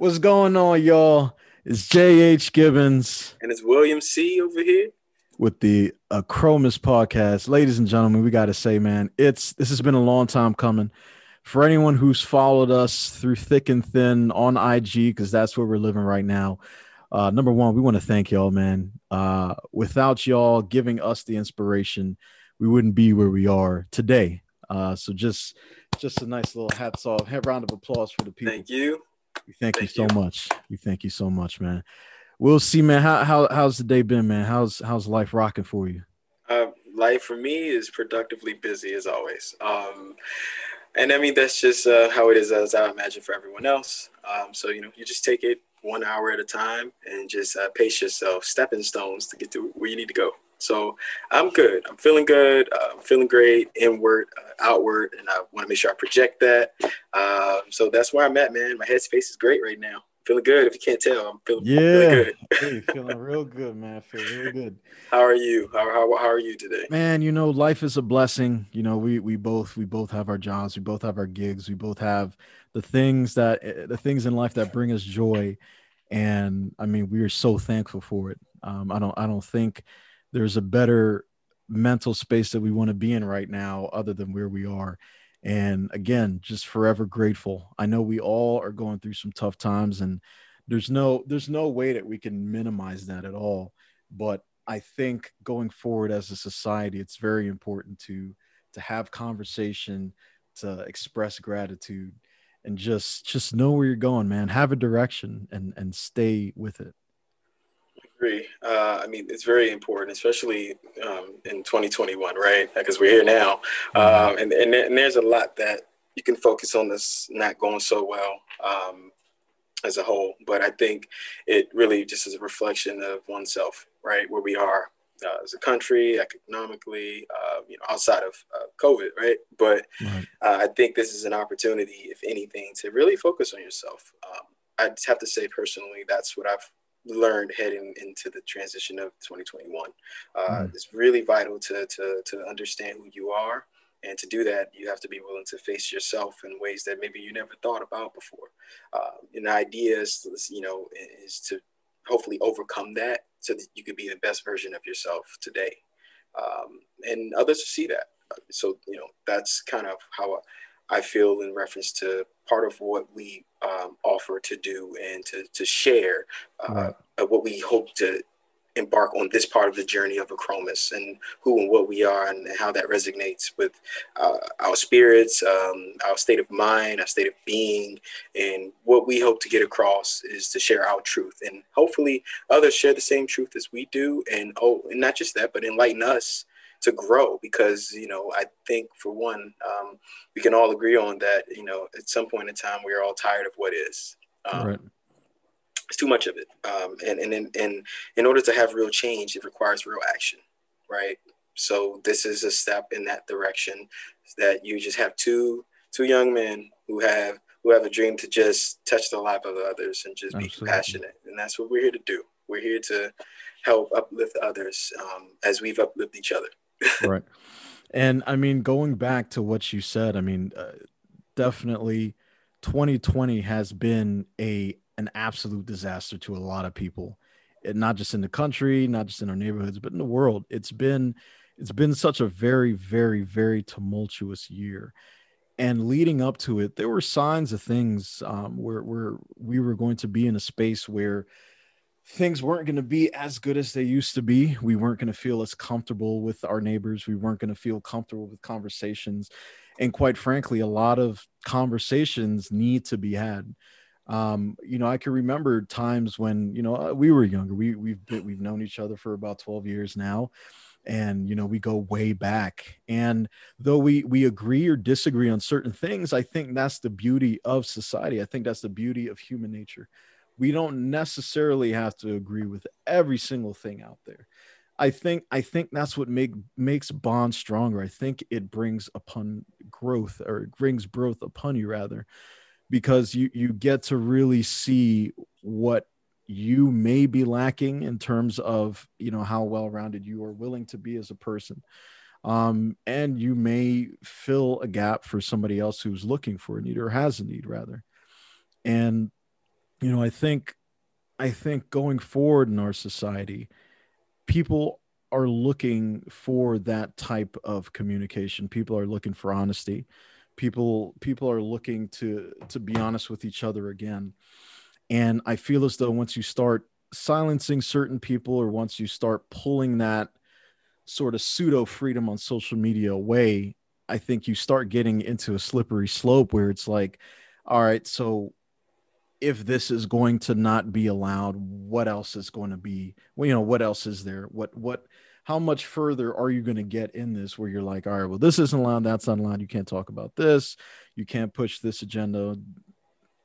What's going on, y'all? It's J.H. Gibbons. And it's William C. over here. With the Achromous podcast. Ladies and gentlemen, we got to say, man, it's this has been a long time coming. For anyone who's followed us through thick and thin on IG, because that's where we're living right now. Uh, number one, we want to thank y'all, man. Uh, without y'all giving us the inspiration, we wouldn't be where we are today. Uh, so just just a nice little hats off, round of applause for the people. Thank you. We thank, thank you so you. much. We thank you so much, man. We'll see, man. How how how's the day been, man? How's how's life rocking for you? Uh, life for me is productively busy as always. Um, and I mean that's just uh, how it is, as I imagine for everyone else. Um, so you know, you just take it one hour at a time and just uh, pace yourself, stepping stones to get to where you need to go. So I'm good. I'm feeling good. Uh, I'm feeling great, inward, uh, outward, and I want to make sure I project that. Um, so that's where I'm at, man. My headspace is great right now. feeling good. If you can't tell, I'm feeling, yeah, feeling good. hey, feeling real good, man. I Feel real good. How are you? How, how, how are you today? Man, you know, life is a blessing. You know, we we both we both have our jobs. We both have our gigs. We both have the things that the things in life that bring us joy. And I mean, we are so thankful for it. Um, I don't I don't think there's a better mental space that we want to be in right now other than where we are. And again just forever grateful. I know we all are going through some tough times and there's no there's no way that we can minimize that at all. But i think going forward as a society it's very important to to have conversation to express gratitude and just just know where you're going man. Have a direction and and stay with it agree. Uh, I mean, it's very important, especially um, in 2021, right? Because we're here now, um, and, and, and there's a lot that you can focus on that's not going so well um, as a whole. But I think it really just is a reflection of oneself, right? Where we are uh, as a country, economically, uh, you know, outside of uh, COVID, right? But right. Uh, I think this is an opportunity, if anything, to really focus on yourself. Um, I just have to say personally, that's what I've learned heading into the transition of 2021. Uh, mm. It's really vital to, to, to understand who you are. And to do that, you have to be willing to face yourself in ways that maybe you never thought about before. Uh, and the idea is, you know, is to hopefully overcome that so that you can be the best version of yourself today. Um, and others see that. So, you know, that's kind of how I feel in reference to part of what we um, offer to do and to, to share uh, right. what we hope to embark on this part of the journey of Achromous and who and what we are and how that resonates with uh, our spirits, um, our state of mind, our state of being. And what we hope to get across is to share our truth. And hopefully others share the same truth as we do. And oh, and not just that, but enlighten us to grow because you know i think for one um, we can all agree on that you know at some point in time we're all tired of what is um, right. it's too much of it um, and, and, and, and in order to have real change it requires real action right so this is a step in that direction that you just have two two young men who have who have a dream to just touch the life of others and just Absolutely. be compassionate and that's what we're here to do we're here to help uplift others um, as we've uplifted each other right. And I mean, going back to what you said, I mean, uh, definitely 2020 has been a an absolute disaster to a lot of people. It, not just in the country, not just in our neighborhoods, but in the world. It's been it's been such a very very very tumultuous year. And leading up to it, there were signs of things um, where, where we were going to be in a space where things weren't going to be as good as they used to be. We weren't going to feel as comfortable with our neighbors. We weren't going to feel comfortable with conversations. And quite frankly, a lot of conversations need to be had. Um, you know, I can remember times when, you know, we were younger. We, we've been, we've known each other for about 12 years now. And, you know, we go way back. And though we, we agree or disagree on certain things, I think that's the beauty of society. I think that's the beauty of human nature we don't necessarily have to agree with every single thing out there. I think i think that's what make makes bond stronger. I think it brings upon growth or it brings growth upon you rather because you you get to really see what you may be lacking in terms of you know how well rounded you are willing to be as a person. Um, and you may fill a gap for somebody else who's looking for a need or has a need rather. And you know, I think, I think going forward in our society, people are looking for that type of communication. People are looking for honesty. People, people are looking to to be honest with each other again. And I feel as though once you start silencing certain people, or once you start pulling that sort of pseudo freedom on social media away, I think you start getting into a slippery slope where it's like, all right, so if this is going to not be allowed, what else is going to be? Well, you know, what else is there? What what how much further are you going to get in this where you're like, all right, well, this isn't allowed, that's not allowed. You can't talk about this, you can't push this agenda,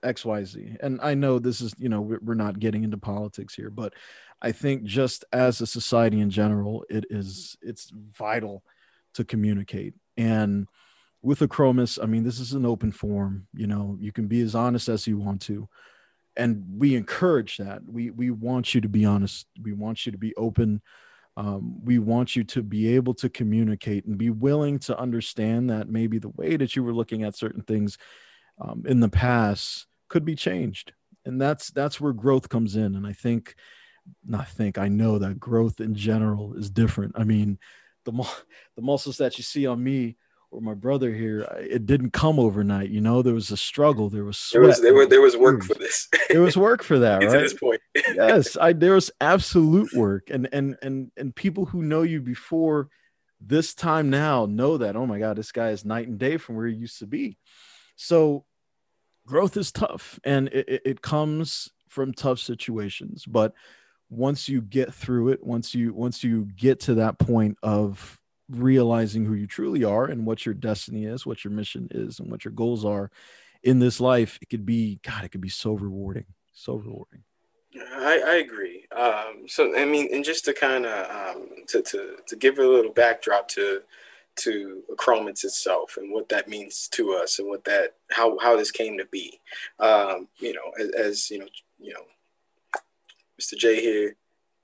XYZ. And I know this is, you know, we're not getting into politics here, but I think just as a society in general, it is it's vital to communicate. And with a Achromous, I mean, this is an open forum. You know, you can be as honest as you want to, and we encourage that. We we want you to be honest. We want you to be open. Um, we want you to be able to communicate and be willing to understand that maybe the way that you were looking at certain things um, in the past could be changed, and that's that's where growth comes in. And I think, not think, I know that growth in general is different. I mean, the the muscles that you see on me or my brother here, it didn't come overnight. You know, there was a struggle. There was sweat. There was there, were, there was work hmm. for this. there was work for that, right? To this point, yes, I there was absolute work, and and and and people who know you before this time now know that. Oh my God, this guy is night and day from where he used to be. So, growth is tough, and it, it comes from tough situations, but once you get through it once you once you get to that point of realizing who you truly are and what your destiny is, what your mission is, and what your goals are in this life, it could be God, it could be so rewarding, so rewarding. I, I agree. Um, so I mean, and just to kind of um, to, to to give a little backdrop to to Achromous itself and what that means to us and what that how how this came to be. Um, you know, as, as you know, you know, Mr. J here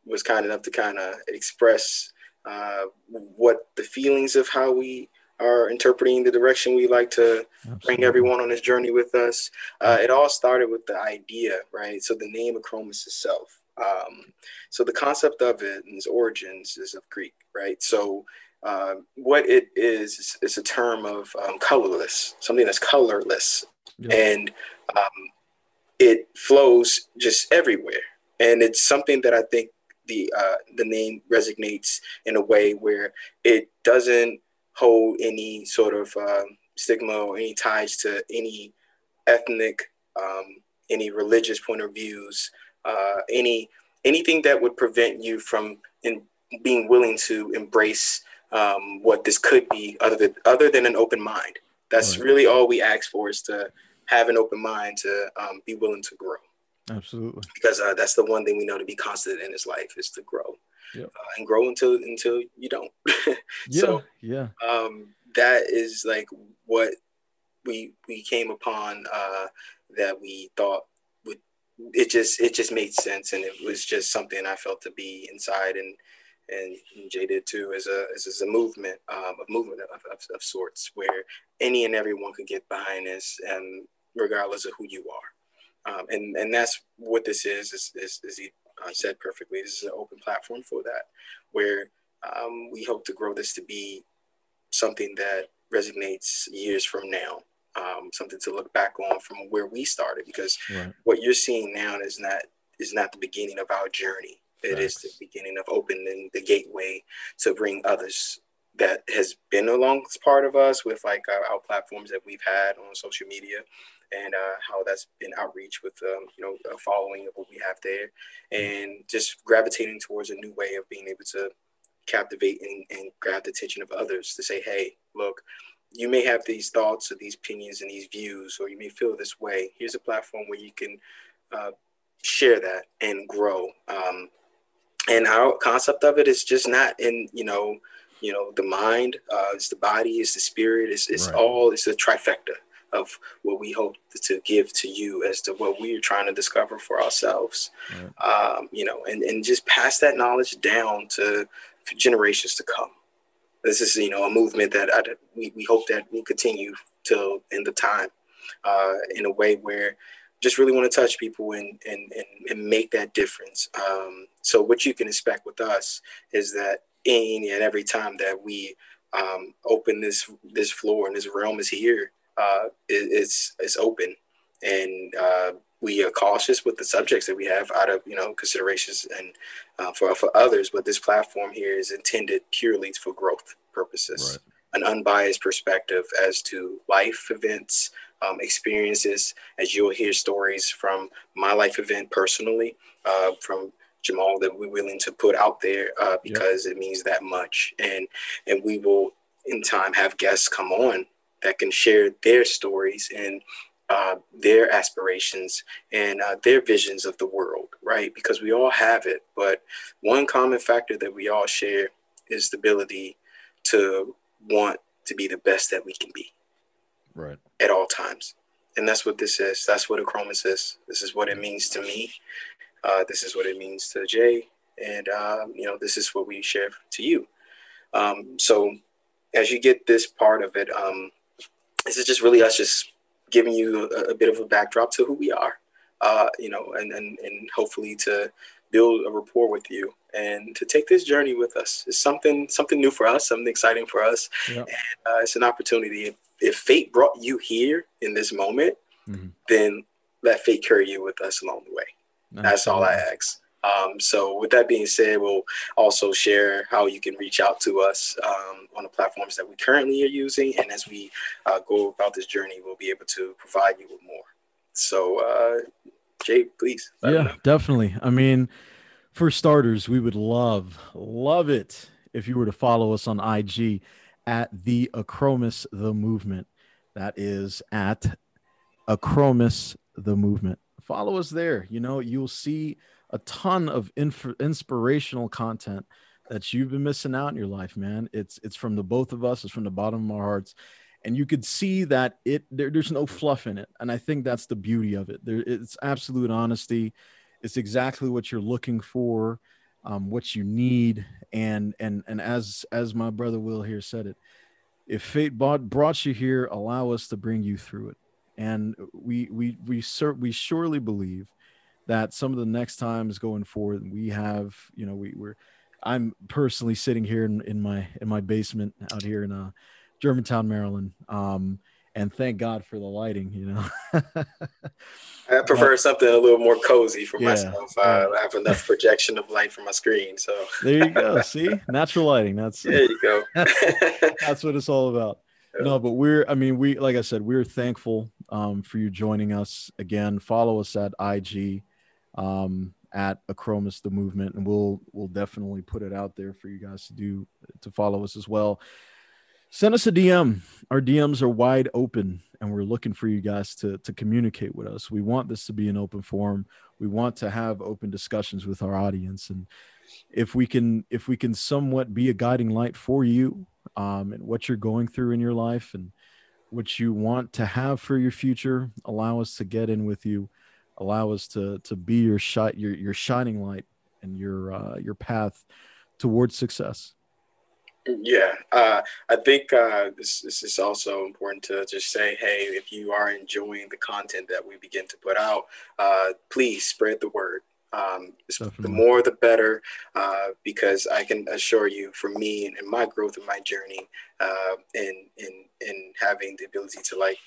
was kind enough to kind of express uh, what the feelings of how we are interpreting the direction we like to Absolutely. bring everyone on this journey with us. Uh, it all started with the idea, right? So the name Achromous itself. Um, so the concept of it and its origins is of Greek, right? So uh, what it is, is, a term of um, colorless, something that's colorless, and um, it flows just everywhere. And it's something that I think the uh, the name resonates in a way where it doesn't hold any sort of um, stigma or any ties to any ethnic, um, any religious point of views, uh, any anything that would prevent you from in being willing to embrace um, what this could be, other than other than an open mind. That's right. really all we ask for is to have an open mind to um, be willing to grow. Absolutely. Because uh, that's the one thing we know to be constant in his life is to grow. Yep. Uh, and grow until until you don't. yeah, so yeah. Um, that is like what we we came upon uh, that we thought would it just it just made sense and it was just something I felt to be inside and and, Jay did too as a as, as a movement um, a movement of, of, of, sorts where any and everyone could get behind this and regardless of who you are. Um, and and that's what this is. Is, is, is he uh, said perfectly? This is an open platform for that, where um, we hope to grow this to be something that resonates years from now. Um, something to look back on from where we started, because right. what you're seeing now is not is not the beginning of our journey. It is the beginning of opening the gateway to bring others that has been along as part of us with like our, our platforms that we've had on social media and uh, how that's been outreach with um, you know a following of what we have there, and just gravitating towards a new way of being able to captivate and, and grab the attention of others to say, hey, look, you may have these thoughts or these opinions and these views, or you may feel this way. Here's a platform where you can uh, share that and grow. Um, and our concept of it is just not in you know you know the mind uh, it's the body it's the spirit it's, it's right. all it's a trifecta of what we hope to give to you as to what we're trying to discover for ourselves. Um, you know, and, and just pass that knowledge down to generations to come. This is, you know, a movement that I, we, we hope that will continue till end of time uh, in a way where just really want to touch people and and and, and make that difference. Um, so what you can expect with us is that any and every time that we um, open this this floor and this realm is here, uh, it, it's it's open, and uh, we are cautious with the subjects that we have out of you know considerations and uh, for for others. But this platform here is intended purely for growth purposes, right. an unbiased perspective as to life events, um, experiences. As you'll hear stories from my life event personally, uh, from Jamal that we're willing to put out there uh, because yep. it means that much, and and we will in time have guests come on that can share their stories and uh, their aspirations and uh, their visions of the world, right? Because we all have it, but one common factor that we all share is the ability to want to be the best that we can be, right, at all times. And that's what this is. That's what Achromous is. This is what it means to me. Uh, this is what it means to Jay, and um, you know, this is what we share to you. Um, so, as you get this part of it, um, this is just really us just giving you a, a bit of a backdrop to who we are, uh, you know, and, and, and hopefully to build a rapport with you and to take this journey with us. It's something something new for us, something exciting for us, yep. and uh, it's an opportunity. If, if, fate brought you here in this moment, mm-hmm. then let fate carry you with us along the way. That's all I ask. Um, so with that being said, we'll also share how you can reach out to us um, on the platforms that we currently are using. And as we uh, go about this journey, we'll be able to provide you with more. So uh, Jay, please. Yeah, definitely. I mean, for starters, we would love, love it if you were to follow us on IG at the Achromous the Movement. That is at Achromous the Movement. Follow us there. You know, you'll see a ton of inf- inspirational content that you've been missing out in your life, man. It's it's from the both of us. It's from the bottom of our hearts, and you could see that it there, there's no fluff in it, and I think that's the beauty of it. There, it's absolute honesty. It's exactly what you're looking for, um, what you need, and and and as as my brother Will here said it, if fate brought brought you here, allow us to bring you through it, and we we we sur- we surely believe that some of the next times going forward, we have, you know, we, we're, I'm personally sitting here in, in my in my basement out here in uh, Germantown, Maryland. Um, and thank God for the lighting, you know. I prefer something a little more cozy for yeah, myself. Uh, I have enough projection of light from my screen, so there you go. See, natural lighting. That's there you go. that's what it's all about. No, but we're. I mean, we like I said, we're thankful um, for you joining us again. Follow us at IG um, at Achromous the movement, and we'll we'll definitely put it out there for you guys to do to follow us as well. Send us a DM. Our DMs are wide open, and we're looking for you guys to to communicate with us. We want this to be an open forum. We want to have open discussions with our audience, and if we can if we can somewhat be a guiding light for you um, and what you're going through in your life and what you want to have for your future, allow us to get in with you allow us to to be your shot your your shining light and your uh, your path towards success. Yeah uh, i think uh, this, this is also important to just say hey if you are enjoying the content that we begin to put out uh, please spread the word. Um, the more the better uh, because i can assure you for me and, and my growth in my journey uh, and in in having the ability to like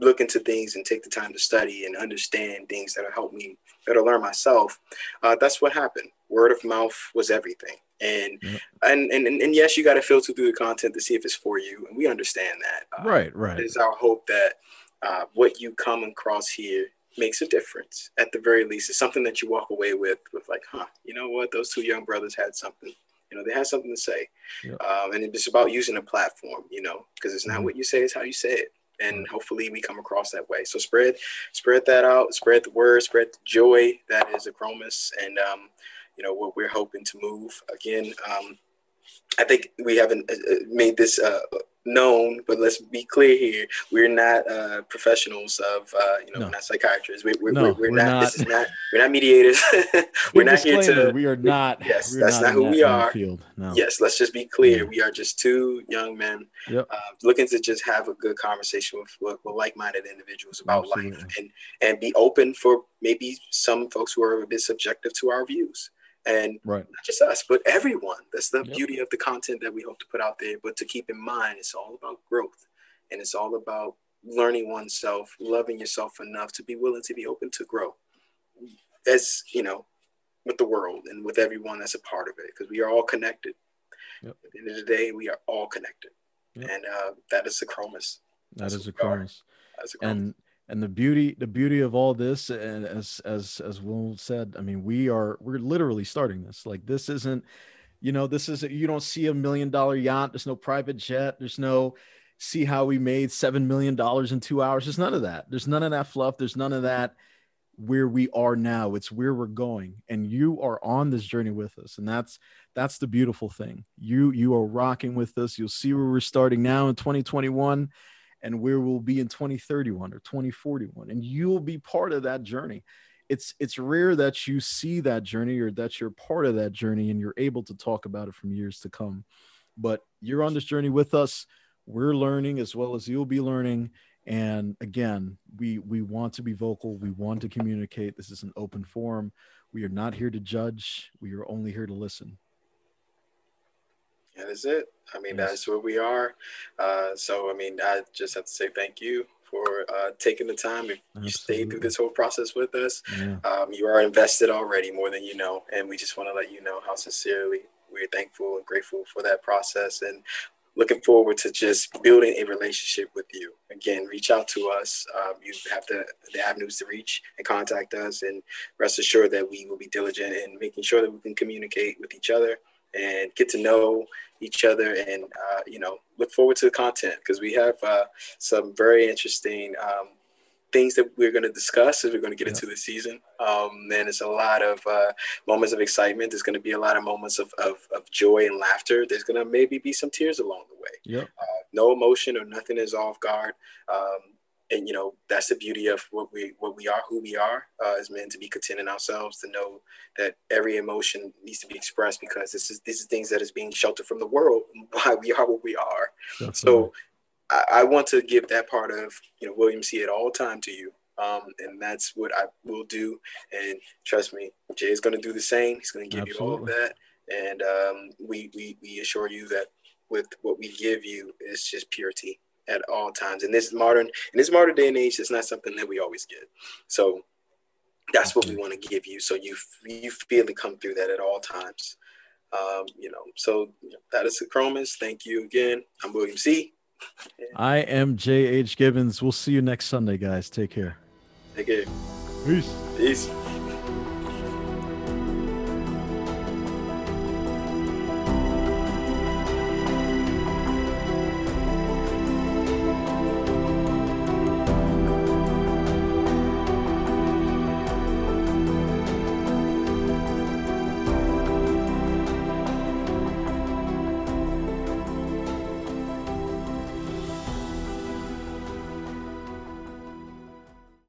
look into things and take the time to study and understand things that'll help me better learn myself, uh, that's what happened. Word of mouth was everything. And, and, and, and yes, you got to filter through the content to see if it's for you. And we understand that. Uh, right, right. It is our hope that uh, what you come across here makes a difference at the very least. It's something that you walk away with, with like, huh, you know what? Those two young brothers had something. You know, they had something to say. Yeah. Um, and it's about using a platform, you know, because it's not mm-hmm. what you say, it's how you say it and hopefully we come across that way. So spread spread that out, spread the word, spread the joy that is Achromous, and um, you know what we're hoping to move. Again, um, I think we haven't uh, uh, made this uh, known, but let's be clear here: we're not uh, professionals of, uh, you know, no. we're not psychiatrists. We, we're, no, we're, we're, we're not, not, This is not. We're not mediators. we're not here to. We are not. Yes, that's not, not who we are. Field. No. Yes, let's just be clear. Yeah. We are just two young men yep. uh, looking to just have a good conversation with, with, with like-minded individuals about Absolutely. life and and be open for maybe some folks who are a bit subjective to our views and right. not just us, but everyone. That's the yep. beauty of the content that we hope to put out there. But to keep in mind, it's all about growth, and it's all about learning oneself, loving yourself enough to be willing to be open to grow, as you know, with the world and with everyone that's a part of it, because we are all connected. Yep. At the end of the day, we are all connected, yep. and uh, that is the chromis. That that's is the chromis. And and the beauty the beauty of all this and as as as will said i mean we are we're literally starting this. Like this isn't you know this is you don't see a million dollar yacht there's no private jet there's no see how we made seven million dollars in two hours. There's none of that. There's none of that fluff. There's none of that where we are now. It's where we're going. And you are on this journey with us. And that's that's the beautiful thing. You you are rocking with us. You'll see where we're starting now in 2021 and where we'll be in 2031 or 2041 and you'll be part of that journey. It's it's rare that you see that journey or that you're part of that journey and you're able to talk about it from years to come. But you're on this journey with us. We're learning as well as you'll be learning. And again we we want to be vocal. We want to communicate. This is an open forum. We are not here to judge. We are only here to listen that is it. I mean, yes. that's where we are. Uh, so, I mean, I just have to say thank you for uh, taking the time. If you stayed through this whole process with us, yeah. um, you are invested already more than you know. And we just want to let you know how sincerely we're thankful and grateful for that process and looking forward to just building a relationship with you. Again, reach out to us. Um, you have the, the avenues to reach and contact us, and rest assured that we will be diligent in making sure that we can communicate with each other and get to know each other and uh, you know look forward to the content because we have uh, some very interesting um, things that we're going to discuss as we're going to get yeah. into the season. Um, and it's a lot of uh, moments of excitement. There's going to be a lot of moments of, of, of joy and laughter. There's going to maybe be some tears along the way. Yeah. Uh, no emotion or nothing is off guard. Um, and you know that's the beauty of what we what we are who we are uh, as men to be content in ourselves to know that every emotion needs to be expressed because this is this is things that is being sheltered from the world why we are what we are. Definitely. so I, I, want to give that part of you know william c at all time to you. Um, and that's what i will do. And trust me jay is going to do the same. He's going to give Absolutely. you all of that. And um, we, we we assure you that with what we give you is just purity at all times. In this modern, in this modern day and age, it's not something that we always get. So that's what we want to give you. So you you feel to come through that at all times. Um, you know, so that is the Chromis. Thank you again. I'm William C. I am J.H. Gibbons. We'll see you next Sunday, guys. Take care. Take care. Peace. Peace.